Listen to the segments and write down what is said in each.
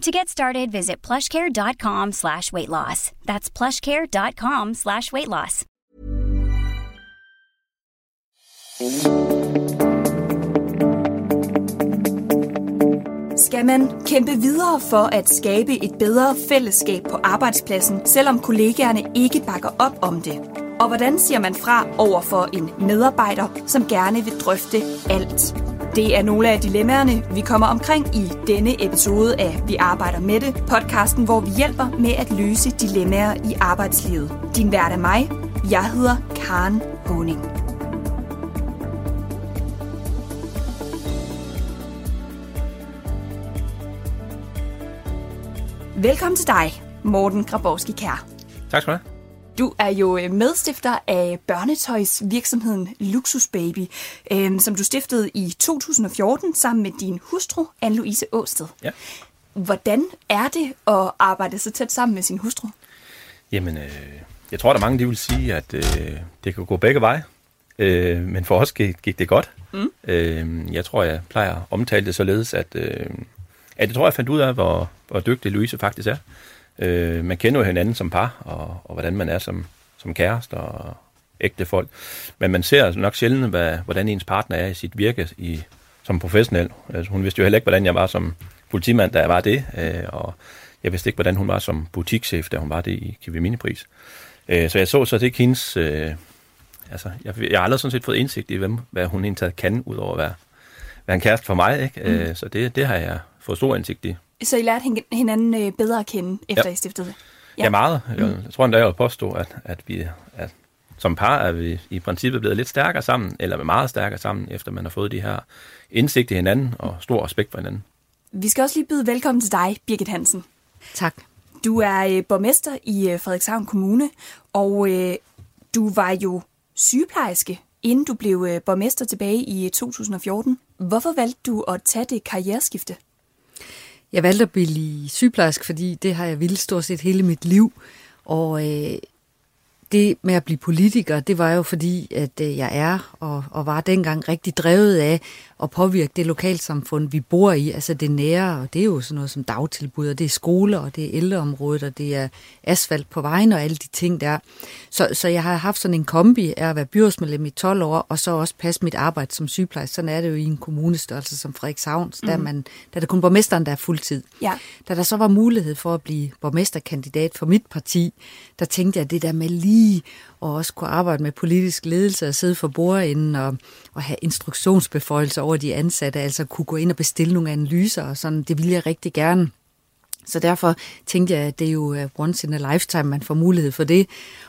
To get started, visit plushcare.com slash weight loss. That's plushcare.com slash weight loss. Skal man kæmpe videre for at skabe et bedre fællesskab på arbejdspladsen, selvom kollegaerne ikke bakker op om det? Og hvordan siger man fra over for en medarbejder, som gerne vil drøfte alt? Det er nogle af dilemmaerne, vi kommer omkring i denne episode af Vi arbejder med det, podcasten, hvor vi hjælper med at løse dilemmaer i arbejdslivet. Din vært er mig. Jeg hedder Karen Honing. Velkommen til dig, Morten Grabowski Kær. Tak skal du have. Du er jo øh, medstifter af børnetøjsvirksomheden Luxus Baby, øh, som du stiftede i 2014 sammen med din hustru, Anne-Louise Åsted. Ja. Hvordan er det at arbejde så tæt sammen med sin hustru? Jamen, øh, jeg tror, der er mange, de vil sige, at øh, det kan gå begge veje. Øh, men for os gik, gik det godt. Mm. Øh, jeg tror, jeg plejer at omtale det således, at, øh, at jeg tror, jeg fandt ud af, hvor, hvor dygtig Louise faktisk er. Øh, man kender jo hinanden som par, og, og hvordan man er som, som kæreste og ægte folk. Men man ser nok sjældent, hvad, hvordan ens partner er i sit virke i, som professionel. Altså, hun vidste jo heller ikke, hvordan jeg var som politimand, da jeg var det, øh, og jeg vidste ikke, hvordan hun var som butikschef, da hun var det i Kiwi Minipris. Øh, så jeg så så det ikke hendes... Øh, altså, jeg, jeg har aldrig sådan set fået indsigt i, hvem, hvad hun egentlig kan, ud over at være, være en kæreste for mig. Ikke? Mm. Øh, så det, det har jeg fået stor indsigt i. Så I lærte hinanden øh, bedre at kende, efter ja. I stiftede det? Ja, ja meget. Jeg, mm. jeg tror endda, jeg vil påstå, at, at vi at som par er vi i princippet blevet lidt stærkere sammen, eller meget stærkere sammen, efter man har fået de her indsigt i hinanden og stor respekt for hinanden. Vi skal også lige byde velkommen til dig, Birgit Hansen. Tak. Du er øh, borgmester i øh, Frederikshavn Kommune, og øh, du var jo sygeplejerske, inden du blev borgmester tilbage i 2014. Hvorfor valgte du at tage det karriereskifte? Jeg valgte at blive sygeplejerske, fordi det har jeg ville stort set hele mit liv. Og øh, det med at blive politiker, det var jo fordi, at øh, jeg er og, og var dengang rigtig drevet af at påvirke det lokalsamfund, vi bor i, altså det nære, og det er jo sådan noget som dagtilbud, og det er skoler, og det er ældreområdet, og det er asfalt på vejen og alle de ting der. Så, så jeg har haft sådan en kombi af at være byrådsmedlem i 12 år, og så også passe mit arbejde som sygeplejerske. Sådan er det jo i en kommunestørrelse som Frederikshavn, mm. der, er man, der er det kun borgmesteren, der er fuldtid. Ja. Da der så var mulighed for at blive borgmesterkandidat for mit parti, der tænkte jeg, at det der med lige og også kunne arbejde med politisk ledelse og sidde for bordenden og, og have instruktionsbeføjelser over de ansatte, altså kunne gå ind og bestille nogle analyser og sådan, det ville jeg rigtig gerne. Så derfor tænkte jeg, at det er jo øh, once in a lifetime, man får mulighed for det,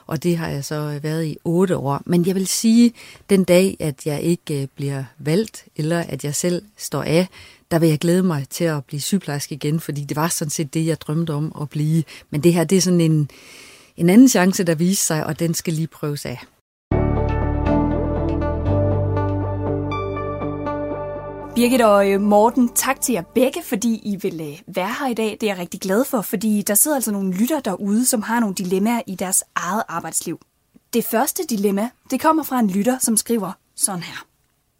og det har jeg så øh, været i otte år. Men jeg vil sige, den dag, at jeg ikke øh, bliver valgt, eller at jeg selv står af, der vil jeg glæde mig til at blive sygeplejerske igen, fordi det var sådan set det, jeg drømte om at blive. Men det her, det er sådan en, en anden chance, der viser sig, og den skal lige prøves af. Birgit og øh, Morten, tak til jer begge, fordi I vil øh, være her i dag. Det er jeg rigtig glad for, fordi der sidder altså nogle lytter derude, som har nogle dilemmaer i deres eget arbejdsliv. Det første dilemma, det kommer fra en lytter, som skriver sådan her.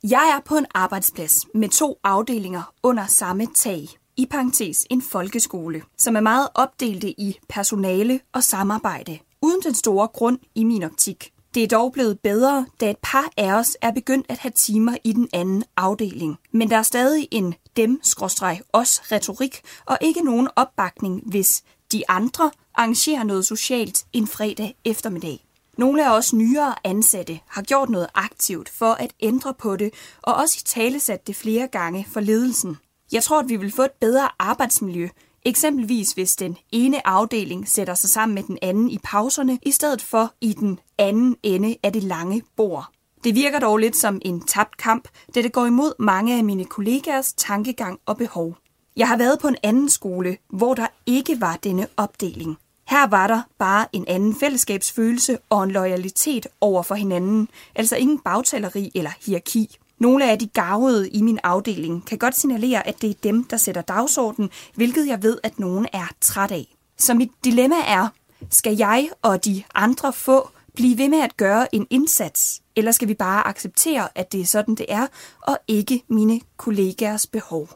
Jeg er på en arbejdsplads med to afdelinger under samme tag i parentes en folkeskole, som er meget opdelte i personale og samarbejde, uden den store grund i min optik. Det er dog blevet bedre, da et par af os er begyndt at have timer i den anden afdeling. Men der er stadig en dem-os retorik og ikke nogen opbakning, hvis de andre arrangerer noget socialt en fredag eftermiddag. Nogle af os nyere ansatte har gjort noget aktivt for at ændre på det, og også i talesat det flere gange for ledelsen. Jeg tror, at vi vil få et bedre arbejdsmiljø, Eksempelvis hvis den ene afdeling sætter sig sammen med den anden i pauserne, i stedet for i den anden ende af det lange bord. Det virker dog lidt som en tabt kamp, da det går imod mange af mine kollegaers tankegang og behov. Jeg har været på en anden skole, hvor der ikke var denne opdeling. Her var der bare en anden fællesskabsfølelse og en loyalitet over for hinanden, altså ingen bagtaleri eller hierarki. Nogle af de gavede i min afdeling kan godt signalere, at det er dem, der sætter dagsordenen, hvilket jeg ved, at nogen er træt af. Så mit dilemma er, skal jeg og de andre få blive ved med at gøre en indsats, eller skal vi bare acceptere, at det er sådan, det er, og ikke mine kollegaers behov?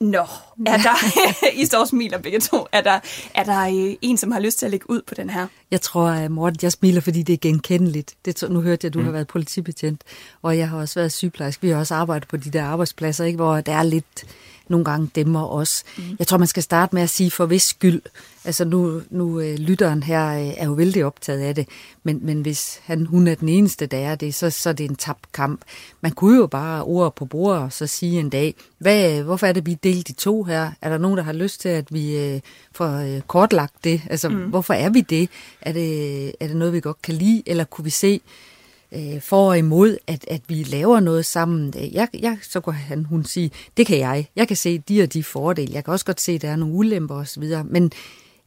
Nå, er der, I står og smiler begge to, er der, er der øh, en, som har lyst til at lægge ud på den her? Jeg tror, Morten, jeg smiler, fordi det er genkendeligt. Det, nu hørte jeg, at du mm. har været politibetjent, og jeg har også været sygeplejerske. Vi har også arbejdet på de der arbejdspladser, ikke, hvor der er lidt nogle gange dæmmer os. Mm. Jeg tror, man skal starte med at sige for hvis skyld. Altså nu, nu øh, lytteren her øh, er jo vældig optaget af det, men, men hvis han, hun er den eneste, der er det, så, så er det en tabt kamp. Man kunne jo bare ord på bordet og så sige en dag, hvad, hvorfor er det, vi delt i to her? Er der nogen, der har lyst til, at vi øh, får øh, kortlagt det? Altså, mm. hvorfor er vi det? Er, det? er det noget, vi godt kan lide, eller kunne vi se, øh, for og imod, at, at vi laver noget sammen. Jeg, jeg, så kunne han, hun sige, det kan jeg. Jeg kan se de og de fordele. Jeg kan også godt se, at der er nogle ulemper osv. Men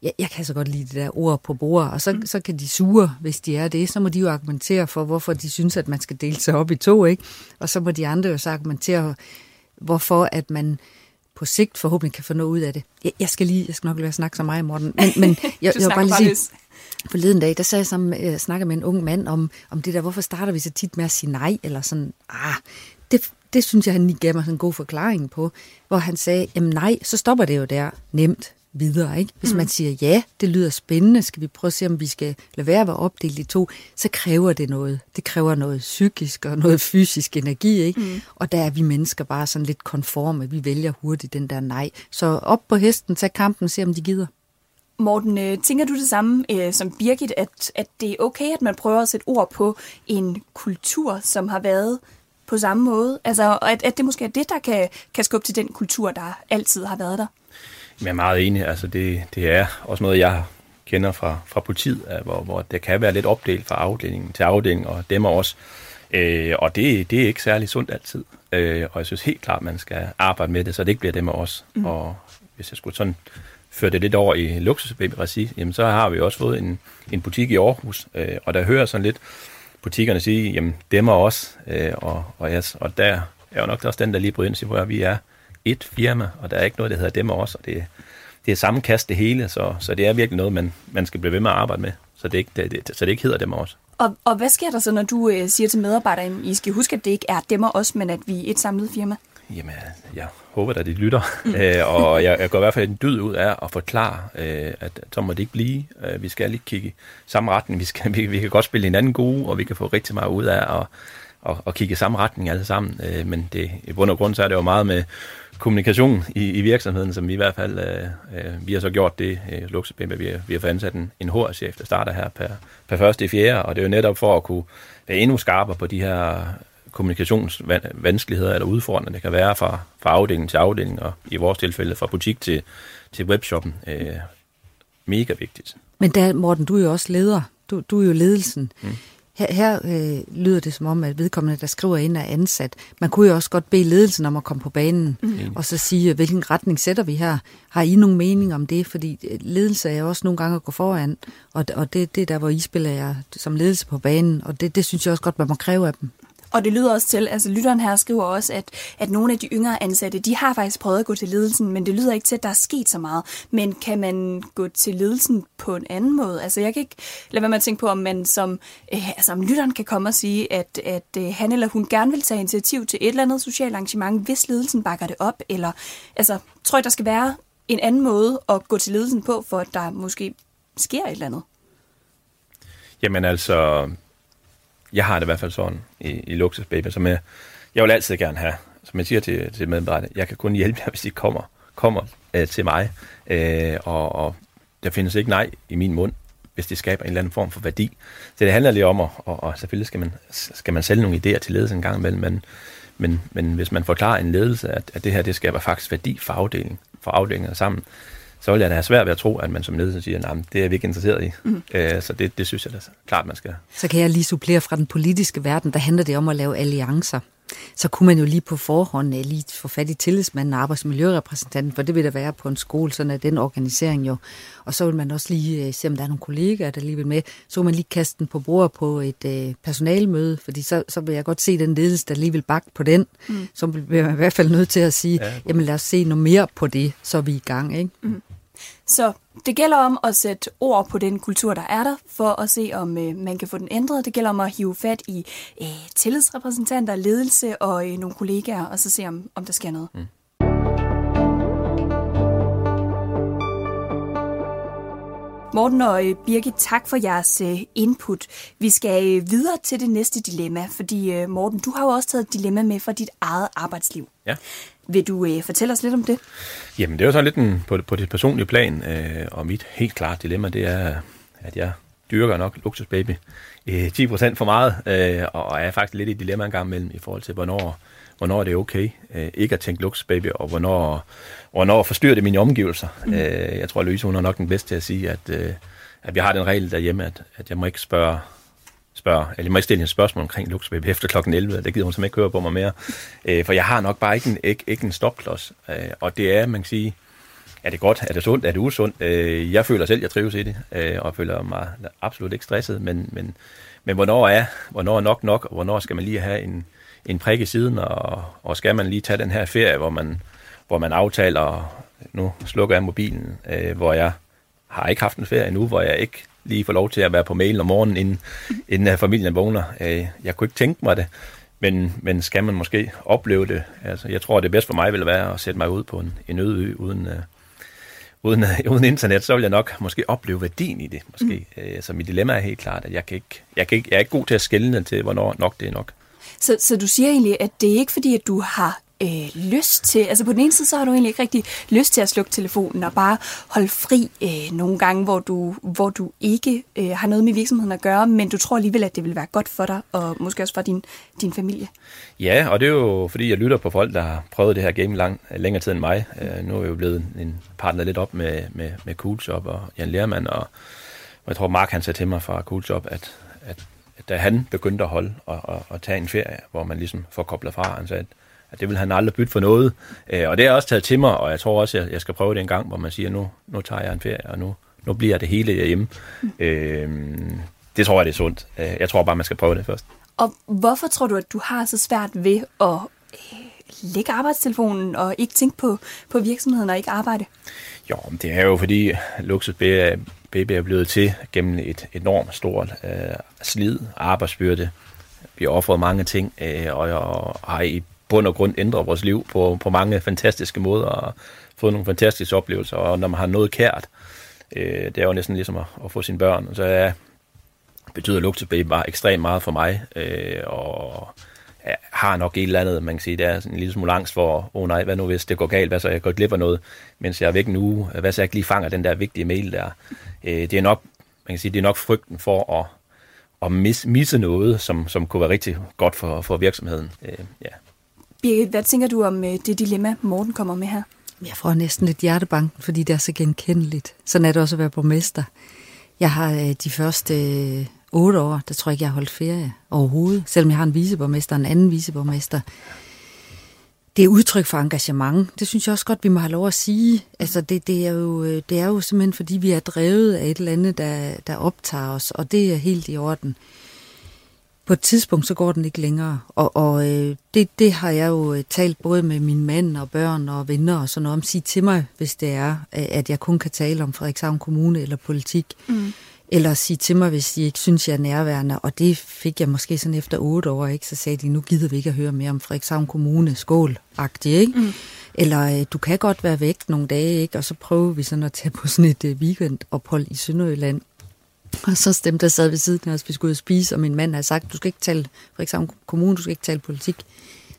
jeg, jeg kan så godt lide det der ord på bordet, og så, mm. så kan de sure, hvis de er det. Så må de jo argumentere for, hvorfor de synes, at man skal dele sig op i to, ikke? Og så må de andre jo så argumentere, hvorfor at man på sigt forhåbentlig kan få noget ud af det. Jeg, jeg skal lige, jeg skal nok lade snakke så meget, Morten, men, men jeg, jeg vil bare lige sige, forleden dag, der sagde jeg sammen, jeg øh, snakkede med en ung mand om, om det der, hvorfor starter vi så tit med at sige nej, eller sådan, ah, det, det synes jeg, han lige gav mig sådan en god forklaring på, hvor han sagde, jamen nej, så stopper det jo der nemt videre. Ikke? Hvis mm. man siger, ja, det lyder spændende, skal vi prøve at se, om vi skal lade være at være opdelt i to, så kræver det noget. Det kræver noget psykisk og noget fysisk energi. Ikke? Mm. Og der er vi mennesker bare sådan lidt konforme. Vi vælger hurtigt den der nej. Så op på hesten, tag kampen, se om de gider. Morten, øh, tænker du det samme øh, som Birgit, at, at det er okay, at man prøver at sætte ord på en kultur, som har været på samme måde? Altså, at, at det måske er det, der kan, kan skubbe til den kultur, der altid har været der? Jeg er meget enig. Altså, det, det er også noget, jeg kender fra, fra politiet, hvor, hvor det kan være lidt opdelt fra afdeling til afdeling, og dem også. Øh, og det, det er ikke særlig sundt altid. Øh, og jeg synes helt klart, at man skal arbejde med det, så det ikke bliver dem af os. Mm. Og hvis jeg skulle sådan føre det lidt over i luksusbaby-regi, jamen så har vi også fået en, en butik i Aarhus, øh, og der hører sådan lidt butikkerne sige, jamen dem er os, øh, og, og, yes, og der er jo nok også den, der lige bryder ind og siger, hvor vi er et firma, og der er ikke noget, der hedder dem og os, og det, det er samme kast det hele, så, så det er virkelig noget, man, man skal blive ved med at arbejde med, så det ikke, det, det, så det ikke hedder dem og os. Og, og hvad sker der så, når du øh, siger til medarbejderne, I skal huske, at det ikke er dem og os, men at vi er et samlet firma? Jamen, jeg håber at de lytter. Mm. Æ, og jeg, jeg går i hvert fald en dyd ud af at forklare, øh, at så må det ikke blive. Øh, vi skal lige kigge i samme retning. Vi, skal, vi, vi kan godt spille hinanden gode, og vi kan få rigtig meget ud af at, at, at kigge i samme retning alle sammen. Øh, men det, i bund og grund så er det jo meget med kommunikation i, i virksomheden, som vi i hvert fald, øh, øh, vi har så gjort det, øh, Luxembourg, vi, har, vi har fået ansat en, en HR-chef, der starter her per, per første i fjerde, og det er jo netop for at kunne være endnu skarpere på de her kommunikationsvanskeligheder eller udfordringer, det kan være fra, fra afdeling til afdeling, og i vores tilfælde fra butik til, til webshoppen. Øh, mega vigtigt. Men der, Morten, du er jo også leder. Du, du er jo ledelsen. Mm. Her, her øh, lyder det som om, at vedkommende, der skriver ind, er ansat. Man kunne jo også godt bede ledelsen om at komme på banen, mm. og så sige, hvilken retning sætter vi her? Har I nogen mening om det? Fordi øh, ledelse er jo også nogle gange at gå foran, og, og det, det er der, hvor I spiller jer som ledelse på banen, og det, det synes jeg også godt, man må kræve af dem. Og det lyder også til, altså lytteren her skriver også, at, at nogle af de yngre ansatte, de har faktisk prøvet at gå til ledelsen, men det lyder ikke til, at der er sket så meget. Men kan man gå til ledelsen på en anden måde? Altså jeg kan ikke lade være med at tænke på, om man som, øh, altså om lytteren kan komme og sige, at, at øh, han eller hun gerne vil tage initiativ til et eller andet socialt arrangement, hvis ledelsen bakker det op, eller altså tror jeg, der skal være en anden måde at gå til ledelsen på, for at der måske sker et eller andet? Jamen altså, jeg har det i hvert fald sådan i, i luksusbaby, som jeg, jeg vil altid gerne have. Som jeg siger til, til medarbejderne, jeg kan kun hjælpe jer, hvis I kommer, kommer øh, til mig. Øh, og, og der findes ikke nej i min mund. hvis det skaber en eller anden form for værdi. Så det handler lige om, at, og, og selvfølgelig skal man, skal man sælge nogle idéer til ledelsen en gang imellem, men, men, men hvis man forklarer en ledelse, at, at det her det skaber faktisk værdi for afdelingen, for afdelingen sammen, så vil jeg da have svært ved at tro, at man som ledelse siger, at det er vi ikke interesseret i. Mm. Øh, så det, det synes jeg da klart, man skal. Så kan jeg lige supplere fra den politiske verden, der handler det om at lave alliancer så kunne man jo lige på forhånd øh, lige få fat i tillidsmanden og arbejdsmiljørepræsentanten, for det vil der være på en skole, sådan er den organisering jo. Og så vil man også lige øh, se, om der er nogle kollegaer, der lige vil med. Så vil man lige kaste den på bordet på et øh, personalmøde, fordi så, så vil jeg godt se den ledelse, der lige vil bakke på den. Mm. Så bliver man i hvert fald nødt til at sige, ja. jamen lad os se noget mere på det, så er vi i gang. Ikke? Mm. Så det gælder om at sætte ord på den kultur, der er der, for at se, om øh, man kan få den ændret. Det gælder om at hive fat i øh, tillidsrepræsentanter, ledelse og øh, nogle kollegaer, og så se, om, om der sker noget. Mm. Morten og øh, Birgit, tak for jeres øh, input. Vi skal øh, videre til det næste dilemma, fordi Morten, du har jo også taget et dilemma med fra dit eget arbejdsliv. Ja. Vil du øh, fortælle os lidt om det? Jamen, det er jo så lidt en, på, på det personlige plan, øh, og mit helt klart dilemma, det er, at jeg dyrker nok luksusbaby øh, 10% for meget, øh, og er faktisk lidt i dilemma en gang imellem i forhold til, hvornår, hvornår det er okay øh, ikke at tænke luksusbaby, og hvornår, hvornår forstyrrer det mine omgivelser. Mm. Øh, jeg tror, Louise hun er nok den bedste til at sige, at, øh, at vi har den regel derhjemme, at, at jeg må ikke spørge spørge, eller må jeg stille en spørgsmål omkring Luxbaby efter kl. 11, det gider hun simpelthen ikke høre på mig mere. Øh, for jeg har nok bare ikke en, ikke, ikke en stopklods. Øh, og det er, man kan sige, er det godt, er det sundt, er det usundt? Øh, jeg føler selv, jeg trives i det, øh, og føler mig absolut ikke stresset, men, men, men hvornår er, hvornår er nok nok, og hvornår skal man lige have en, en prik i siden, og, og skal man lige tage den her ferie, hvor man, hvor man aftaler, nu slukker jeg mobilen, øh, hvor jeg har ikke haft en ferie endnu, hvor jeg ikke lige få lov til at være på mail om morgenen, inden, inden familien vågner. Øh, jeg kunne ikke tænke mig det, men, men skal man måske opleve det? Altså, jeg tror, det bedste for mig ville være at sætte mig ud på en, en øde ø uden, uh, uden, uh, uden internet, så vil jeg nok måske opleve værdien i det. Måske. Mm. Uh, så mit dilemma er helt klart, at jeg, kan ikke, jeg, kan ikke, jeg er ikke god til at skælne til, hvornår nok det er nok. Så, så du siger egentlig, at det er ikke fordi, at du har øh, lyst til, altså på den ene side, så har du egentlig ikke rigtig lyst til at slukke telefonen og bare holde fri øh, nogle gange, hvor du, hvor du ikke øh, har noget med virksomheden at gøre, men du tror alligevel, at det vil være godt for dig, og måske også for din, din familie. Ja, og det er jo fordi, jeg lytter på folk, der har prøvet det her game lang, længere tid end mig. Øh, nu er jeg jo blevet en partner lidt op med, med, med Coolshop og Jan Lermand, og, og jeg tror, Mark han sagde til mig fra Coolshop, at, at, at da han begyndte at holde og, og, og tage en ferie, hvor man ligesom får koblet fra, han sagde, at at det vil han aldrig bytte for noget. Øh, og det er også taget til mig, og jeg tror også, at jeg skal prøve det en gang, hvor man siger, nu, nu tager jeg en ferie, og nu, nu bliver det hele hjemme. Mm. Øh, det tror jeg, det er sundt. Øh, jeg tror bare, man skal prøve det først. Og hvorfor tror du, at du har så svært ved at øh, lægge arbejdstelefonen og ikke tænke på, på virksomheden og ikke arbejde? Jo, det er jo fordi Luxus Baby er blevet til gennem et enormt stort øh, slid, arbejdsbyrde. Vi har offret mange ting, øh, og, og har i bund og grund ændrer vores liv på, på mange fantastiske måder og fået nogle fantastiske oplevelser. Og når man har noget kært, øh, det er jo næsten ligesom at, at få sine børn. Så ja, betyder luksusbaby bare ekstremt meget for mig. Øh, og jeg har nok et eller andet, man kan sige, det er sådan en lille smule angst for, åh oh nej, hvad nu hvis det går galt, hvad så jeg går glip af noget, mens jeg er væk en uge, hvad så jeg ikke lige fanger den der vigtige mail der. Øh, det er nok, man kan sige, det er nok frygten for at, at mis, misse noget, som, som kunne være rigtig godt for, for virksomheden. Øh, ja. Birgit, hvad tænker du om øh, det dilemma, Morten kommer med her? Jeg får næsten lidt hjertebanken, fordi det er så genkendeligt. Sådan er det også at være borgmester. Jeg har øh, de første øh, otte år, der tror jeg ikke, jeg har holdt ferie overhovedet. Selvom jeg har en viceborgmester og en anden viceborgmester. Det er udtryk for engagement. Det synes jeg også godt, vi må have lov at sige. Altså, det, det, er, jo, det er jo simpelthen, fordi vi er drevet af et eller andet, der, der optager os, og det er helt i orden på et tidspunkt, så går den ikke længere. Og, og øh, det, det har jeg jo øh, talt både med min mand og børn og venner og sådan noget om. Sig til mig, hvis det er, at jeg kun kan tale om Frederikshavn Kommune eller politik. Mm. Eller sige til mig, hvis de ikke synes, jeg er nærværende. Og det fik jeg måske sådan efter otte år, ikke? Så sagde de, nu gider vi ikke at høre mere om Frederikshavn Kommune, skål-agtigt, ikke? Mm. Eller øh, du kan godt være væk nogle dage, ikke? Og så prøver vi sådan at tage på sådan et øh, weekendophold i Sønderjylland. Og så stemte der sad ved siden af os, vi skulle ud og spise, og min mand havde sagt, du skal ikke tale, for eksempel kommune, du skal ikke tale politik.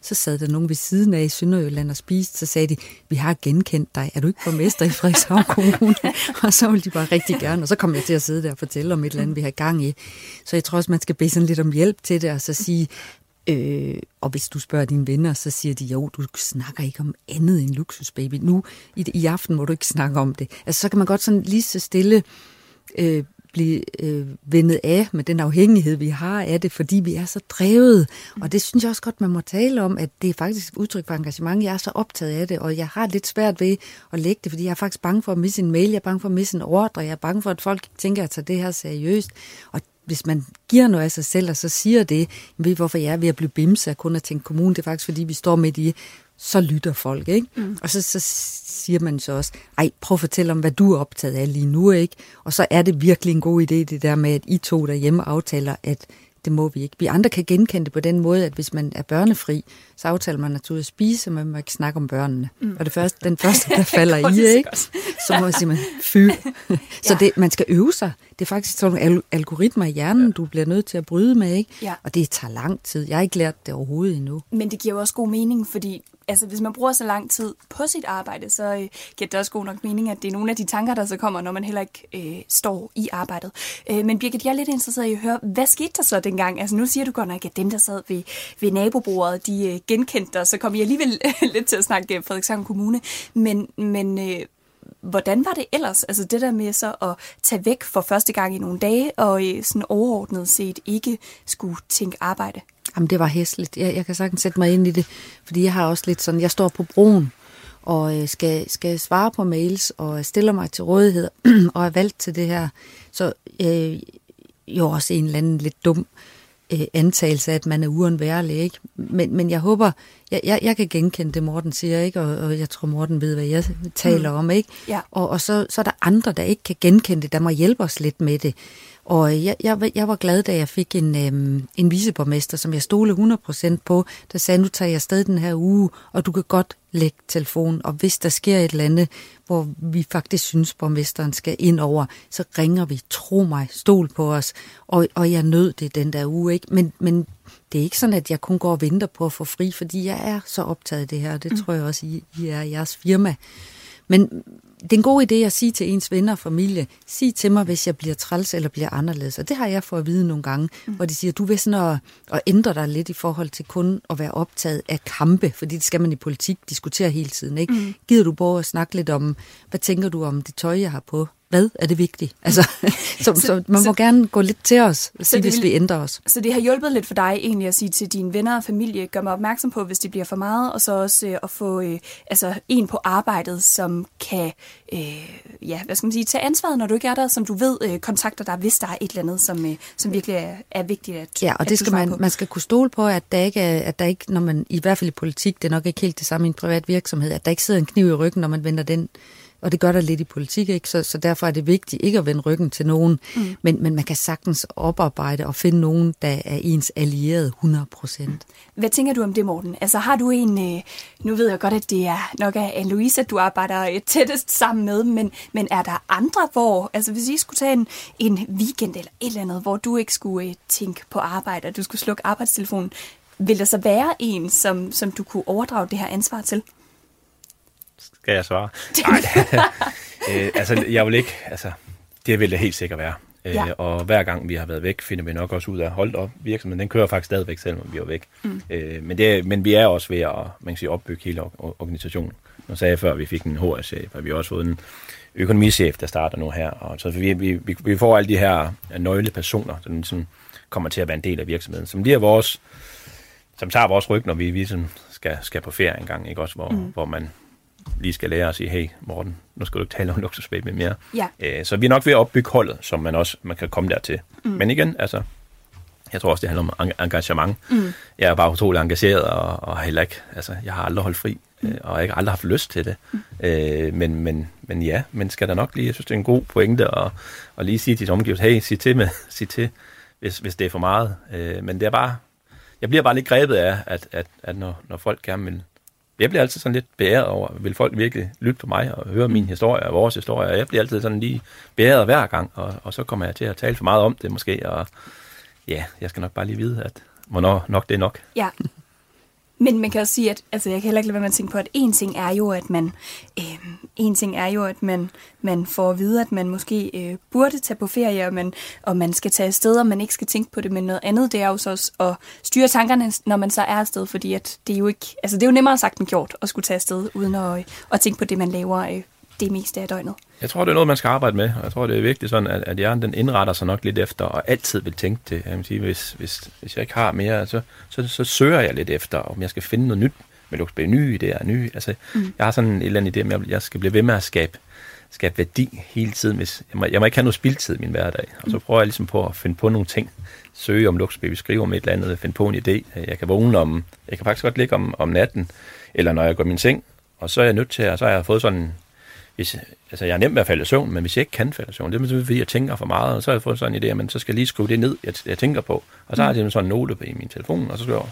Så sad der nogen ved siden af i Sønderjylland og spiste, så sagde de, vi har genkendt dig, er du ikke borgmester i Frederikshavn Kommune? og så ville de bare rigtig gerne, og så kom jeg til at sidde der og fortælle om et eller andet, vi har gang i. Så jeg tror også, man skal bede sådan lidt om hjælp til det, og så sige, Øh, og hvis du spørger dine venner, så siger de, jo, du snakker ikke om andet end luksusbaby. Nu i, i aften må du ikke snakke om det. Altså, så kan man godt sådan lige så stille øh, blive øh, vendet af med den afhængighed, vi har af det, fordi vi er så drevet. Og det synes jeg også godt, man må tale om, at det er faktisk et udtryk for engagement. Jeg er så optaget af det, og jeg har lidt svært ved at lægge det, fordi jeg er faktisk bange for at misse en mail, jeg er bange for at misse en ordre, jeg er bange for, at folk tænker at tage det her seriøst. Og hvis man giver noget af sig selv, og så siger det, ved hvorfor jeg er ved at blive bimse af kun at tænke kommune, det er faktisk fordi, vi står midt i, så lytter folk, ikke? Mm. Og så, så siger man så også, ej, prøv at fortælle om, hvad du er optaget af lige nu, ikke? Og så er det virkelig en god idé, det der med, at I to derhjemme aftaler, at det må vi ikke. Vi andre kan genkende det på den måde, at hvis man er børnefri, så aftaler man at ud at spise, men man må ikke snakke om børnene. Mm. Og det første, den første, der falder i, ikke? så må man sige, fy. så det, man skal øve sig. Det er faktisk sådan nogle algoritmer i hjernen, du bliver nødt til at bryde med, ikke? Ja. Og det tager lang tid. Jeg har ikke lært det overhovedet endnu. Men det giver jo også god mening, fordi altså, hvis man bruger så lang tid på sit arbejde, så øh, giver det også god nok mening, at det er nogle af de tanker, der så kommer, når man heller ikke øh, står i arbejdet. Øh, men Birgit, jeg er lidt interesseret i at høre, hvad skete der så dengang? Altså nu siger du godt nok, at dem, der sad ved, ved nabobordet, de øh, genkendte dig, så kom jeg alligevel lidt til at snakke øh, Frederikshavn Kommune. Men, men øh, hvordan var det ellers? Altså det der med så at tage væk for første gang i nogle dage, og øh, sådan overordnet set ikke skulle tænke arbejde? Jamen, det var hæsligt. Jeg, jeg kan sagtens sætte mig ind i det, fordi jeg har også lidt sådan, jeg står på broen, og øh, skal, skal svare på mails, og stiller mig til rådighed, og er valgt til det her. Så øh, jo også en eller anden lidt dum øh, antagelse af, at man er uundværlig, ikke? Men, men jeg håber, jeg, jeg, jeg kan genkende det, Morten siger, ikke? Og, og jeg tror, Morten ved, hvad jeg taler mm. om, ikke? Ja. Og, og så, så er der andre, der ikke kan genkende det, der må hjælpe os lidt med det. Og jeg, jeg, jeg var glad, da jeg fik en, øhm, en viceborgmester, som jeg stole 100% på, der sagde, nu tager jeg afsted den her uge, og du kan godt lægge telefon, og hvis der sker et eller andet, hvor vi faktisk synes, borgmesteren skal ind over, så ringer vi, tro mig, stol på os, og, og jeg nød det den der uge, ikke? Men, men det er ikke sådan, at jeg kun går og venter på at få fri, fordi jeg er så optaget af det her, og det mm. tror jeg også, I, I er jeres firma. Men det er en god idé at sige til ens venner og familie, sig til mig, hvis jeg bliver træls eller bliver anderledes. Og det har jeg fået at vide nogle gange, mm. hvor de siger, du vil sådan at, at ændre dig lidt i forhold til kun at være optaget af kampe, fordi det skal man i politik diskutere hele tiden. Ikke? Mm. Gider du bare at snakke lidt om, hvad tænker du om det tøj, jeg har på? Hvad er det vigtigt? Altså, så, så, så man må så, gerne gå lidt til os, sige, hvis vi ændrer os. Så det har hjulpet lidt for dig egentlig at sige til dine venner og familie, gør mig opmærksom på, hvis det bliver for meget, og så også øh, at få øh, altså, en på arbejdet, som kan øh, ja, hvad skal man sige, tage ansvaret, når du ikke er der, som du ved øh, kontakter dig, hvis der er et eller andet, som, øh, som virkelig er, er vigtigt at Ja, og det skal man, på. man skal kunne stole på, at der ikke er, at der ikke, når man, i hvert fald i politik, det er nok ikke helt det samme i en privat virksomhed, at der ikke sidder en kniv i ryggen, når man vender den og det gør der lidt i politik, ikke? Så, så derfor er det vigtigt ikke at vende ryggen til nogen, mm. men, men man kan sagtens oparbejde og finde nogen, der er ens allierede 100 procent. Hvad tænker du om det, Morten? Altså har du en, øh, nu ved jeg godt, at det er nok af Anne-Louise, du arbejder øh, tættest sammen med, men, men er der andre, hvor, altså hvis I skulle tage en, en weekend eller et eller andet, hvor du ikke skulle øh, tænke på arbejde, og du skulle slukke arbejdstelefonen, vil der så være en, som, som du kunne overdrage det her ansvar til? Skal jeg svare? Nej. øh, altså, jeg vil ikke... Altså, det vil det helt sikkert være. Øh, ja. Og hver gang vi har været væk, finder vi nok også ud af, holdt op, virksomheden, den kører faktisk stadigvæk, selvom vi er væk. Mm. Øh, men, det, men vi er også ved at man kan sige, opbygge hele organisationen. Nu sagde jeg før, at vi fik en HR-chef, og vi har også fået en økonomichef, der starter nu her. Og så vi, vi, vi, vi får alle de her nøglepersoner, som ligesom kommer til at være en del af virksomheden, som bliver vores, som tager vores ryg, når vi ligesom skal, skal på ferie en gang, ikke? Også hvor, mm. hvor man lige skal lære at sige, hey Morten, nu skal du ikke tale om luksusbaby mere. Ja. Øh, så vi er nok ved at opbygge holdet, som man også man kan komme dertil. Mm. Men igen, altså, jeg tror også, det handler om engagement. Mm. Jeg er bare utrolig engageret, og, og heller ikke, altså, jeg har aldrig holdt fri, mm. øh, og jeg har aldrig haft lyst til det. Mm. Øh, men, men, men ja, men skal der nok lige, jeg synes, det er en god pointe at, at lige sige til dit omgivelser, hey, sig til, med, sig til hvis, hvis det er for meget. Øh, men det er bare, jeg bliver bare lidt grebet af, at, at, at når, når folk gerne vil jeg bliver altid sådan lidt beæret over, vil folk virkelig lytte på mig og høre min historie og vores historie, og jeg bliver altid sådan lige beæret hver gang, og, og så kommer jeg til at tale for meget om det måske, og ja, jeg skal nok bare lige vide, at hvornår nok det er nok. Ja. Men man kan også sige, at altså, jeg kan heller ikke lade være med at tænke på, at en ting er jo, at man, øh, en ting er jo, at man, man får at vide, at man måske øh, burde tage på ferie, og man, og man skal tage afsted, og man ikke skal tænke på det, men noget andet, det er jo så også at styre tankerne, når man så er afsted, fordi at det er jo ikke, altså det er jo nemmere sagt end gjort at skulle tage afsted, uden at, øh, at tænke på det, man laver øh, det meste af døgnet. Jeg tror, det er noget, man skal arbejde med, og jeg tror, det er vigtigt sådan, at, at hjernen den indretter sig nok lidt efter, og altid vil tænke det. Jeg vil sige, hvis, hvis, hvis jeg ikke har mere, så, så, så søger jeg lidt efter, om jeg skal finde noget nyt med Luxby, nye idéer, nye. Altså, mm. Jeg har sådan en eller anden idé, om jeg skal blive ved med at skabe, skabe værdi hele tiden. Hvis, jeg, må, jeg må ikke have noget spildtid i min hverdag, og så prøver jeg ligesom på at finde på nogle ting. Søge om Luxby, skrive om et eller andet, finde på en idé. Jeg kan vågne om, jeg kan faktisk godt ligge om, om natten, eller når jeg går i min seng, og så er jeg nødt til, at så har jeg fået sådan hvis, altså jeg er nemt ved at falde i søvn, men hvis jeg ikke kan falde i søvn, det er fordi, jeg tænker for meget, og så har jeg fået sådan en idé, at så skal lige skrive det ned, jeg, jeg tænker på. Og så har jeg sådan en note i min telefon, og så skriver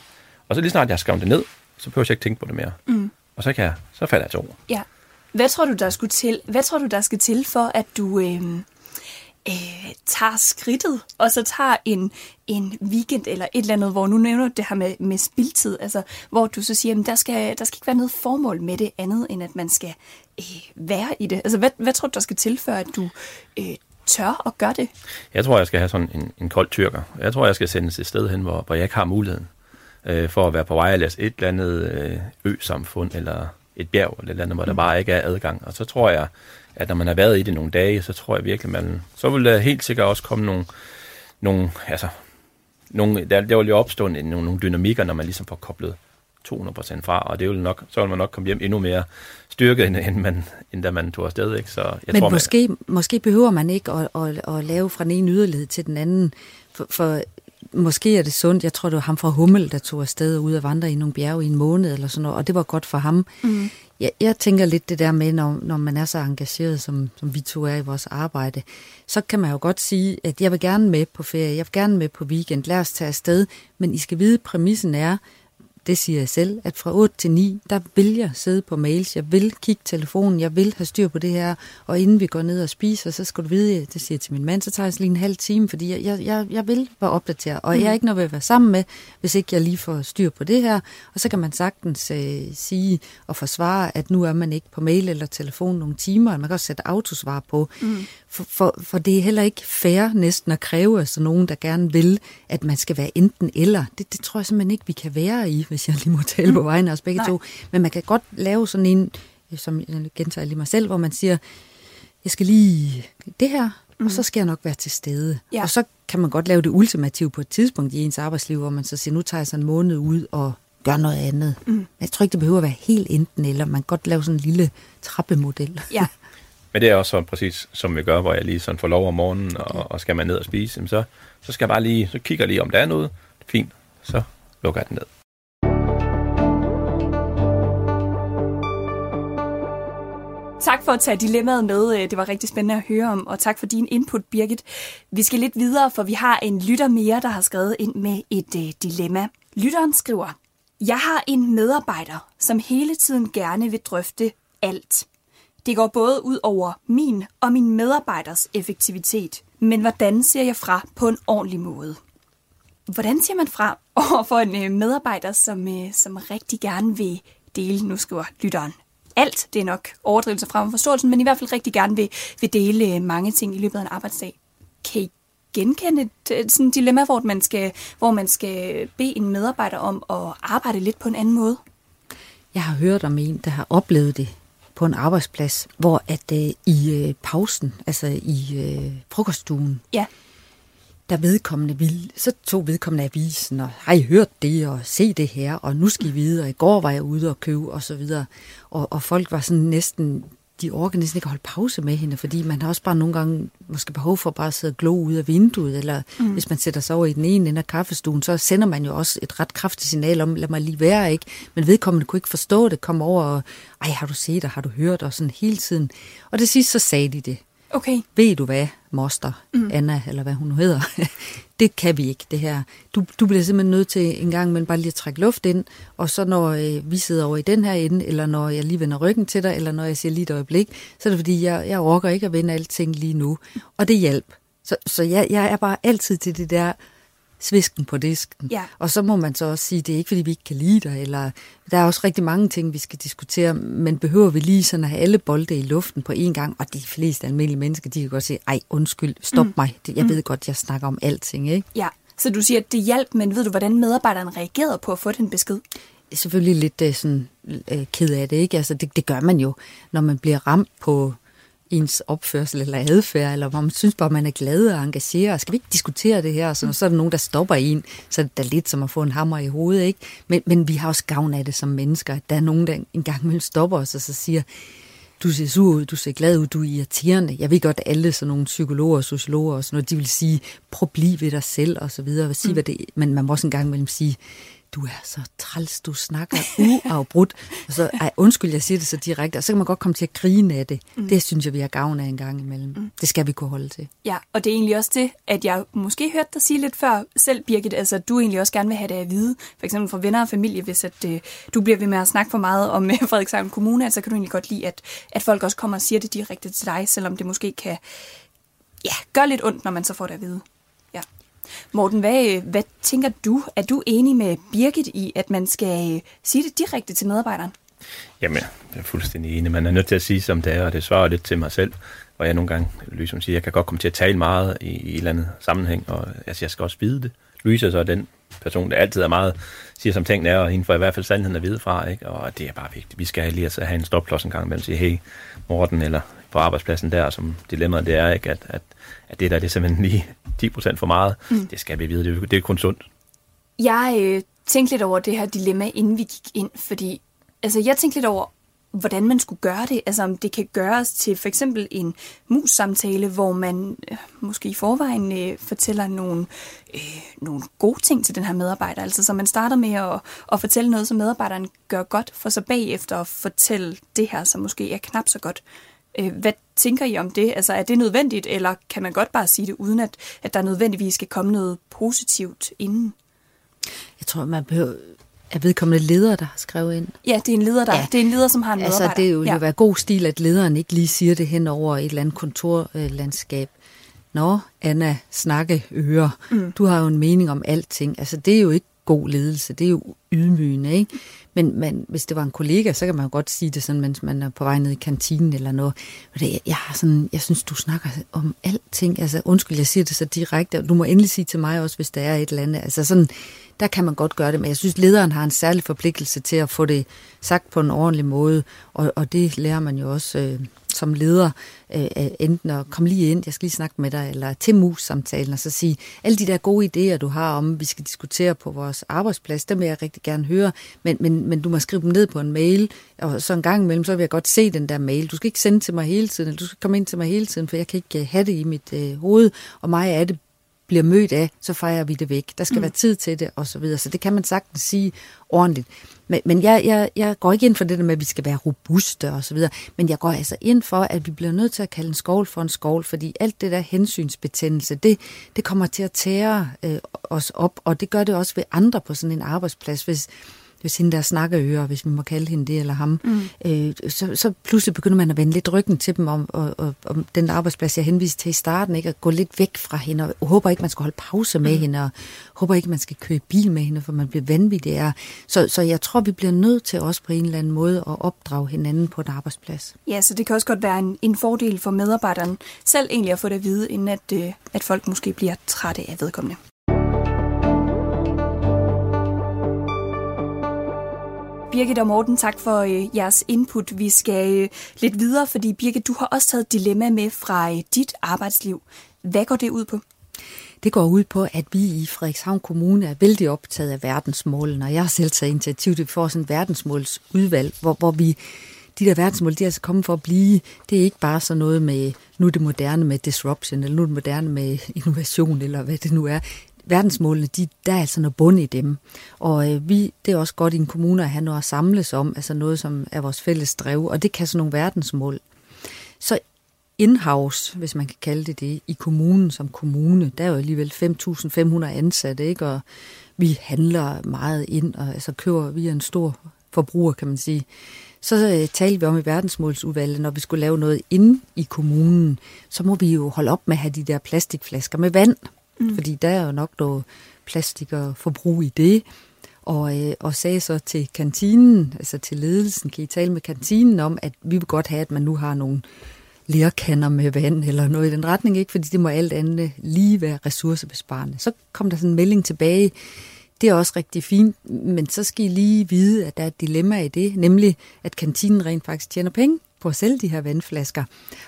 Og så lige snart jeg har skrevet det ned, så behøver jeg ikke tænke på det mere. Mm. Og så, kan jeg, så falder jeg til ord. Ja. Hvad tror du, der skulle til, hvad tror du, der skal til for, at du, øh, øh, tager skridtet, og så tager en, en weekend eller et eller andet, hvor nu nævner du det her med, med spildtid, altså hvor du så siger, at der skal, der skal ikke være noget formål med det andet, end at man skal øh, være i det. Altså hvad, hvad tror du, der skal tilføre, at du øh, tør at gøre det? Jeg tror, jeg skal have sådan en, en kold tyrker. Jeg tror, jeg skal sendes et sted hen, hvor, hvor jeg ikke har muligheden øh, for at være på vej og læse et eller andet øh, ø-samfund, eller et bjerg, eller et eller andet, hvor der mm. bare ikke er adgang. Og så tror jeg, at når man har været i det nogle dage, så tror jeg virkelig, man, så vil der helt sikkert også komme nogle, nogle altså, nogle, der, der vil jo opstå nogle, nogle dynamikker, når man ligesom får koblet 200% fra, og det vil nok, så vil man nok komme hjem endnu mere styrket, end, end, man, end da man tog afsted. Ikke? Så jeg Men tror, måske, man, måske behøver man ikke at, at, at lave fra den ene yderlighed til den anden, for, for måske er det sundt. Jeg tror, det var ham fra Hummel, der tog afsted ud og vandre i nogle bjerge i en måned, eller sådan noget, og det var godt for ham. Mm. Jeg, jeg tænker lidt det der med, når, når man er så engageret, som, som vi to er i vores arbejde, så kan man jo godt sige, at jeg vil gerne med på ferie, jeg vil gerne med på weekend, lad os tage afsted, men I skal vide, at præmissen er, det siger jeg selv, at fra 8 til 9, der vil jeg sidde på mails, jeg vil kigge telefonen, jeg vil have styr på det her, og inden vi går ned og spiser, så skal du vide, det siger jeg til min mand, så tager jeg lige en halv time, fordi jeg, jeg, jeg, jeg vil være opdateret, og mm. jeg er ikke noget ved at være sammen med, hvis ikke jeg lige får styr på det her, og så kan man sagtens øh, sige og forsvare, at nu er man ikke på mail eller telefon nogle timer, man kan også sætte autosvar på, mm. for, for, for det er heller ikke fair næsten at kræve af sådan nogen, der gerne vil, at man skal være enten eller. Det, det tror jeg simpelthen ikke, vi kan være i, hvis jeg lige må tale på vegne af os begge Nej. to. Men man kan godt lave sådan en, som jeg gentager lige mig selv, hvor man siger, jeg skal lige det her, mm. og så skal jeg nok være til stede. Ja. Og så kan man godt lave det ultimative på et tidspunkt i ens arbejdsliv, hvor man så siger, nu tager jeg så en måned ud og gør noget andet. Mm. Men jeg tror ikke, det behøver at være helt enten eller. Man kan godt lave sådan en lille trappemodel. Ja. Men det er også sådan præcis, som vi gør, hvor jeg lige sådan får lov om morgenen, og, og skal man ned og spise, så, så skal jeg bare lige, så kigger jeg lige, om der er noget. Fint, så lukker jeg den ned. Tak for at tage dilemmaet med. Øh, det var rigtig spændende at høre om, og tak for din input, Birgit. Vi skal lidt videre, for vi har en lytter mere, der har skrevet ind med et øh, dilemma. Lytteren skriver, Jeg har en medarbejder, som hele tiden gerne vil drøfte alt. Det går både ud over min og min medarbejders effektivitet. Men hvordan ser jeg fra på en ordentlig måde? Hvordan ser man fra over for en øh, medarbejder, som, som rigtig gerne vil dele, nu skriver lytteren, alt. Det er nok overdrivelse frem forståelsen, men i hvert fald rigtig gerne vil, vil dele øh, mange ting i løbet af en arbejdsdag. Kan I genkende et, et sådan dilemma, hvor man, skal, hvor man skal bede en medarbejder om at arbejde lidt på en anden måde? Jeg har hørt om en, der har oplevet det på en arbejdsplads, hvor at øh, i øh, pausen, altså i øh, frokoststuen, ja der vedkommende ville, så tog vedkommende avisen, og har I hørt det, og se det her, og nu skal I vide, og i går var jeg ude og købe, og så videre. Og, og folk var sådan næsten, de orker næsten ikke at holde pause med hende, fordi man har også bare nogle gange måske behov for bare at sidde og glo ud af vinduet, eller mm. hvis man sætter sig over i den ene ende af kaffestuen, så sender man jo også et ret kraftigt signal om, lad mig lige være, ikke? Men vedkommende kunne ikke forstå det, kom over og, ej, har du set og har du hørt, og sådan hele tiden. Og det sidste, så sagde de det. Okay. Ved du hvad, moster, mm. Anna, eller hvad hun nu hedder, det kan vi ikke, det her. Du, du bliver simpelthen nødt til en gang men bare lige at trække luft ind, og så når øh, vi sidder over i den her ende, eller når jeg lige vender ryggen til dig, eller når jeg siger lige et øjeblik, så er det fordi, jeg, jeg orker ikke at vende alting lige nu. Og det hjælp. Så, så jeg, jeg er bare altid til det der, svisken på disken. Ja. Og så må man så også sige, det er ikke, fordi vi ikke kan lide dig, eller der er også rigtig mange ting, vi skal diskutere, men behøver vi lige sådan at have alle bolde i luften på én gang, og de fleste almindelige mennesker, de kan godt sige, ej, undskyld, stop mm. mig, jeg ved godt, jeg snakker om alting, ikke? Ja, så du siger, at det hjalp, men ved du, hvordan medarbejderen reagerede på at få den besked? selvfølgelig lidt øh, sådan, øh, ked af det, ikke? Altså, det, det gør man jo, når man bliver ramt på ens opførsel eller adfærd, eller hvor man synes bare, man er glad og engageret. Skal vi ikke diskutere det her? Så, så er der nogen, der stopper en, så er det da lidt som at få en hammer i hovedet, ikke? Men, men vi har også gavn af det som mennesker. Der er nogen, der engang imellem stopper os og så siger, du ser sur ud, du ser glad ud, du er irriterende. Jeg ved godt, at alle sådan nogle psykologer og sociologer og sådan noget, de vil sige, prøv at blive ved dig selv og så videre. Sige, mm. hvad det, men man må også en gang imellem sige, du er så træls, du snakker uafbrudt. og så, ej, undskyld, jeg siger det så direkte, og så kan man godt komme til at grine af det. Mm. Det synes jeg, vi har gavn af en gang imellem. Mm. Det skal vi kunne holde til. Ja, og det er egentlig også det, at jeg måske hørte dig sige lidt før selv, Birgit, altså at du egentlig også gerne vil have det at vide, for eksempel fra venner og familie, hvis at, øh, du bliver ved med at snakke for meget om øh, Frederikshavn Kommune, så kan du egentlig godt lide, at, at folk også kommer og siger det direkte til dig, selvom det måske kan ja, gøre lidt ondt, når man så får det at vide. Morten, hvad, hvad tænker du? Er du enig med Birgit i, at man skal øh, sige det direkte til medarbejderen? Jamen, jeg er fuldstændig enig. Man er nødt til at sige, som det er, og det svarer lidt til mig selv, hvor jeg nogle gange, ligesom siger, jeg kan godt komme til at tale meget i, i et eller andet sammenhæng, og altså, jeg skal også vide det. Louise er så den person, der altid er meget, siger som tingene er, og hende får i hvert fald sandheden at vide fra, ikke? og det er bare vigtigt. Vi skal lige altså have en stopklods en gang imellem og sige, hey, Morten, eller på arbejdspladsen der, som dilemmaet det er, ikke? At, at, at det der det er simpelthen lige 10% for meget. Mm. Det skal vi vide, det er, det er kun sundt. Jeg øh, tænkte lidt over det her dilemma, inden vi gik ind, fordi altså, jeg tænkte lidt over, hvordan man skulle gøre det. Altså om det kan gøres til for eksempel en mus-samtale, hvor man øh, måske i forvejen øh, fortæller nogle, øh, nogle gode ting til den her medarbejder. Altså så man starter med at, at fortælle noget, som medarbejderen gør godt, for så bagefter at fortælle det her, som måske er knap så godt. Øh, hvad tænker I om det? Altså er det nødvendigt, eller kan man godt bare sige det, uden at, at der nødvendigvis skal komme noget positivt inden? Jeg tror, man behøver, er vedkommende leder, der har skrevet ind? Ja, det er en leder, der, ja. det er en leder, som har en medarbejder. Altså, det vil jo ja. være god stil, at lederen ikke lige siger det hen over et eller andet kontorlandskab. Nå, Anna, snakke øre. Mm. Du har jo en mening om alting. Altså, det er jo ikke god ledelse. Det er jo ydmygende, ikke? Men, man, hvis det var en kollega, så kan man jo godt sige det sådan, mens man er på vej ned i kantinen eller noget. Jeg, jeg, har sådan, jeg synes, du snakker om alting. Altså, undskyld, jeg siger det så direkte. Du må endelig sige til mig også, hvis der er et eller andet. Altså sådan, der kan man godt gøre det, men jeg synes, lederen har en særlig forpligtelse til at få det sagt på en ordentlig måde, og, og det lærer man jo også øh, som leder, øh, enten at komme lige ind, jeg skal lige snakke med dig, eller til mus-samtalen, og så sige, alle de der gode idéer, du har om, vi skal diskutere på vores arbejdsplads, dem vil jeg rigtig gerne høre, men, men, men du må skrive dem ned på en mail, og så en gang imellem, så vil jeg godt se den der mail. Du skal ikke sende til mig hele tiden, eller du skal komme ind til mig hele tiden, for jeg kan ikke øh, have det i mit øh, hoved, og mig er det bliver mødt af, så fejrer vi det væk. Der skal mm. være tid til det, og så videre. Så det kan man sagtens sige ordentligt. Men, men jeg, jeg, jeg går ikke ind for det der med, at vi skal være robuste og så videre. Men jeg går altså ind for, at vi bliver nødt til at kalde en skål for en skål, fordi alt det der hensynsbetændelse, det, det kommer til at tære øh, os op, og det gør det også ved andre på sådan en arbejdsplads. Hvis, hvis hende der snakker øre, hvis vi må kalde hende det eller ham, mm. øh, så, så pludselig begynder man at vende lidt ryggen til dem om, og, og, om den arbejdsplads, jeg henviste til i starten, ikke? at gå lidt væk fra hende, og håber ikke, man skal holde pause med mm. hende, og håber ikke, man skal køre bil med hende, for man bliver vanvittig af. Så, så jeg tror, vi bliver nødt til også på en eller anden måde at opdrage hinanden på en arbejdsplads. Ja, så det kan også godt være en, en fordel for medarbejderen selv egentlig at få det at vide, inden at, øh, at folk måske bliver trætte af vedkommende. Birgit og Morten, tak for øh, jeres input. Vi skal øh, lidt videre, fordi Birgit, du har også taget et dilemma med fra øh, dit arbejdsliv. Hvad går det ud på? Det går ud på, at vi i Frederikshavn Kommune er vældig optaget af verdensmålene, og jeg har selv taget initiativ til, at vi får sådan et verdensmålsudvalg, hvor, hvor vi de der verdensmål, de er altså kommet for at blive. Det er ikke bare sådan noget med, nu er det moderne med disruption, eller nu er det moderne med innovation, eller hvad det nu er verdensmålene, de, der er altså noget bund i dem. Og øh, vi, det er også godt i en kommune at have noget at samles om, altså noget, som er vores fælles drev, og det kan sådan nogle verdensmål. Så in-house, hvis man kan kalde det det, i kommunen som kommune, der er jo alligevel 5.500 ansatte, ikke? og vi handler meget ind, og altså køber, vi en stor forbruger, kan man sige. Så øh, talte vi om i verdensmålsudvalget, når vi skulle lave noget inde i kommunen, så må vi jo holde op med at have de der plastikflasker med vand. Mm. Fordi der er jo nok noget plastik og forbrug i det. Og, øh, og sagde så til kantinen, altså til ledelsen, kan I tale med kantinen om, at vi vil godt have, at man nu har nogle lærkander med vand eller noget i den retning, ikke? fordi det må alt andet lige være ressourcebesparende. Så kom der sådan en melding tilbage, det er også rigtig fint, men så skal I lige vide, at der er et dilemma i det, nemlig at kantinen rent faktisk tjener penge på at sælge de her vandflasker.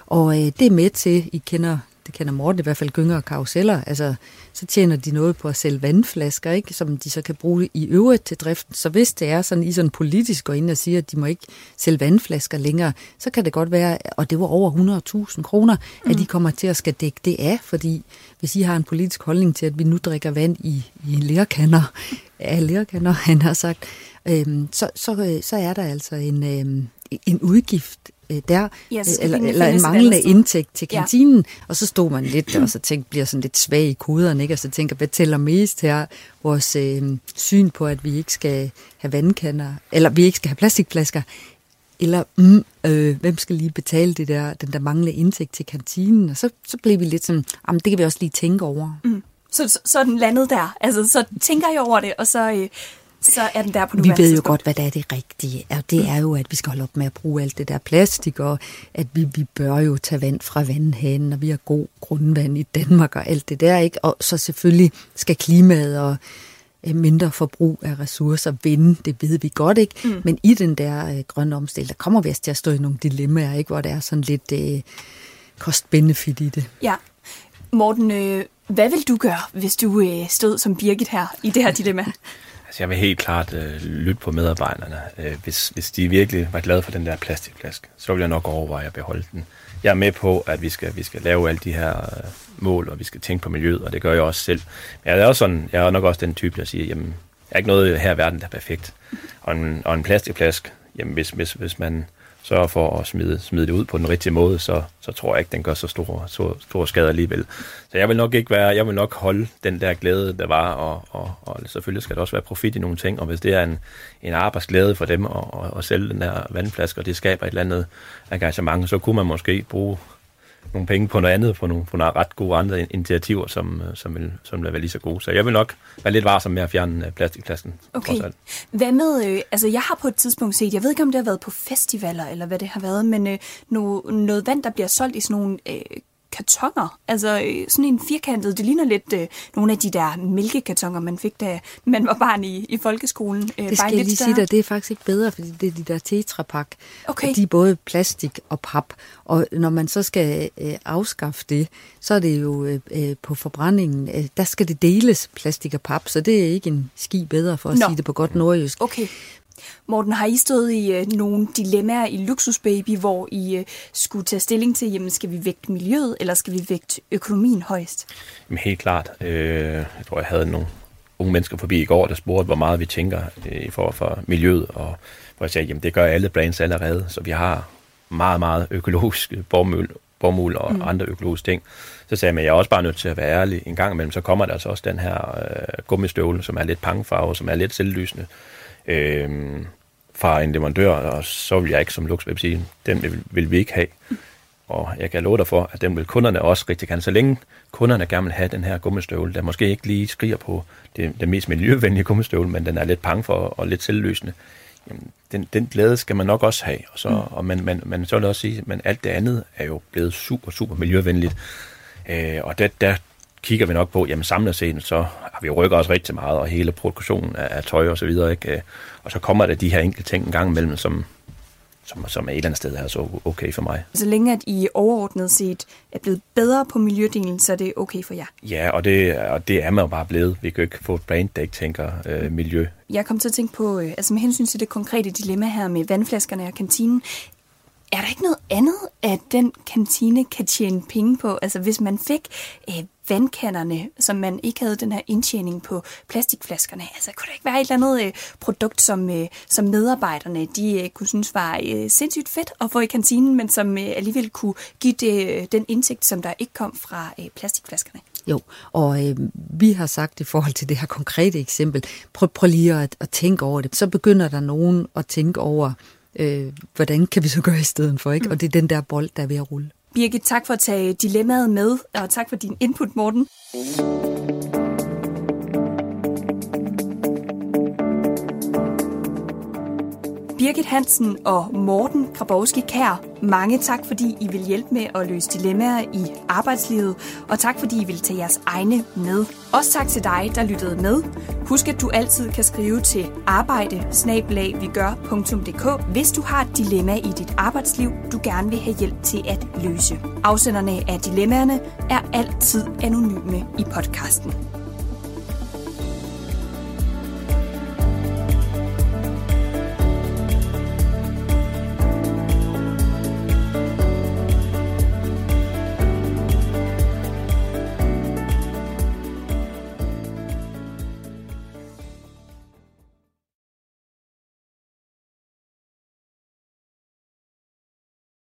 Og øh, det er med til, I kender det kender Morten i hvert fald, gynger og karuseller, altså, så tjener de noget på at sælge vandflasker, ikke? som de så kan bruge i øvrigt til driften. Så hvis det er sådan, I sådan politisk går ind og siger, at de må ikke sælge vandflasker længere, så kan det godt være, og det var over 100.000 kroner, mm. at de kommer til at skal dække det af, fordi hvis I har en politisk holdning til, at vi nu drikker vand i, i lærkander, ja, lærkander, han har sagt, øhm, så, så, så er der altså en, øhm, en udgift øh, der, yes, eller, eller en manglende indtægt til kantinen, ja. og så stod man lidt der, og så tænkte, bliver sådan lidt svag i koderne, ikke? og så tænker, hvad tæller mest her? Vores øh, syn på, at vi ikke skal have vandkander, eller vi ikke skal have plastikflasker, eller mm, øh, hvem skal lige betale det der, den der manglende indtægt til kantinen? Og så, så blev vi lidt sådan, jamen, det kan vi også lige tænke over. Mm. Så, så, så den landet der. Altså, så tænker jeg over det, og så, øh, så er den der på Vi ved jo godt, hvad der er det rigtige. Og det er jo, at vi skal holde op med at bruge alt det der plastik, og at vi, vi bør jo tage vand fra vandhanen, og vi har god grundvand i Danmark og alt det der, ikke? Og så selvfølgelig skal klimaet og øh, mindre forbrug af ressourcer vinde, det ved vi godt, ikke? Mm. Men i den der øh, grønne omstilling, der kommer vi altså til at stå i nogle dilemmaer, ikke? Hvor der er sådan lidt øh, cost-benefit i det. Ja. Morten, øh, hvad vil du gøre, hvis du øh, stod som Birgit her i det her dilemma? Altså, jeg vil helt klart øh, lytte på medarbejderne. Øh, hvis, hvis de virkelig var glade for den der plastikflaske, så vil jeg nok overveje at beholde den. Jeg er med på, at vi skal, vi skal lave alle de her øh, mål, og vi skal tænke på miljøet, og det gør jeg også selv. Men jeg er, også sådan, jeg er nok også den type, der siger, jamen, der er ikke noget her i verden, der er perfekt. Og en, og en plastikflaske, jamen, hvis, hvis, hvis man sørger for at smide, smide det ud på den rigtige måde, så, så tror jeg ikke, den gør så stor, så stor skade alligevel. Så jeg vil nok ikke være, jeg vil nok holde den der glæde, der var, og, og, og selvfølgelig skal der også være profit i nogle ting, og hvis det er en, en arbejdsglæde for dem at, at, at sælge den der vandflaske, og det skaber et eller andet engagement, så kunne man måske bruge nogle penge på noget andet, på nogle, på nogle ret gode andre initiativer, som, øh, som, vil, som vil være lige så gode. Så jeg vil nok være lidt varsom med at fjerne øh, plastikklassen. Okay. Hvad med, øh, altså jeg har på et tidspunkt set, jeg ved ikke om det har været på festivaler, eller hvad det har været, men øh, no, noget vand, der bliver solgt i sådan nogle øh, kartonger. Altså øh, sådan en firkantet, det ligner lidt øh, nogle af de der mælkekartonger, man fik, da man var barn i, i folkeskolen. Øh, det skal jeg lige sige dig, det er faktisk ikke bedre, fordi det er de der tetrapak. Okay. Og de er både plastik og pap. Og når man så skal øh, afskaffe det, så er det jo øh, øh, på forbrændingen, øh, der skal det deles plastik og pap, så det er ikke en ski bedre for at Nå. sige det på godt nordjysk. Okay. Morten, har I stået i øh, nogle dilemmaer i Luxusbaby, hvor I øh, skulle tage stilling til, jamen skal vi vægte miljøet, eller skal vi vægte økonomien højst? Jamen helt klart. Øh, jeg tror, jeg havde nogle unge mennesker forbi i går, der spurgte, hvor meget vi tænker øh, i forhold for miljøet, og hvor jeg sagde, jamen det gør alle brands allerede, så vi har meget, meget økologisk bomuld, bomuld og mm. andre økologiske ting. Så sagde jeg, men jeg er også bare nødt til at være ærlig. En gang imellem, så kommer der altså også den her øh, gummistøvle, som er lidt pangfarve, som er lidt selvlysende, øh, fra en leverandør, og så vil jeg ikke som Luxweb sige, den vil, vil vi ikke have. Og jeg kan love dig for, at den vil kunderne også rigtig gerne. Så længe kunderne gerne vil have den her gummistøvle, der måske ikke lige skriger på det, den mest miljøvenlige gummistøvle, men den er lidt pang for og lidt selvløsende, jamen, den, den glæde skal man nok også have. Og, så, mm. og man, man, man så vil også sige, at alt det andet er jo blevet super, super miljøvenligt. Øh, og der, der kigger vi nok på, jamen samlet set, så har vi rykket os rigtig meget, og hele produktionen af, af tøj og så videre, ikke? Og så kommer der de her enkelte ting en gang imellem, som, som, som er et eller andet sted her så okay for mig. Så længe at I overordnet set er blevet bedre på miljødelen, så er det okay for jer? Ja, og det, og det er man jo bare blevet. Vi kan jo ikke få et brand, der ikke tænker øh, miljø. Jeg kom til at tænke på, øh, altså med hensyn til det konkrete dilemma her med vandflaskerne og kantinen, er der ikke noget andet, at den kantine kan tjene penge på? Altså hvis man fik øh, vandkanderne, som man ikke havde den her indtjening på plastikflaskerne. Altså, kunne der ikke være et eller andet øh, produkt, som, øh, som medarbejderne de øh, kunne synes var øh, sindssygt fedt at få i kantinen, men som øh, alligevel kunne give det, øh, den indtægt, som der ikke kom fra øh, plastikflaskerne? Jo, og øh, vi har sagt i forhold til det her konkrete eksempel, prøv, prøv lige at, at tænke over det. Så begynder der nogen at tænke over, øh, hvordan kan vi så gøre i stedet for, ikke? Mm. Og det er den der bold, der er ved at rulle. Birgit, tak for at tage dilemmaet med, og tak for din input, Morten. Birgit Hansen og Morten Grabowski Kær, mange tak, fordi I vil hjælpe med at løse dilemmaer i arbejdslivet, og tak, fordi I vil tage jeres egne med. Også tak til dig, der lyttede med. Husk, at du altid kan skrive til arbejde hvis du har et dilemma i dit arbejdsliv, du gerne vil have hjælp til at løse. Afsenderne af dilemmaerne er altid anonyme i podcasten.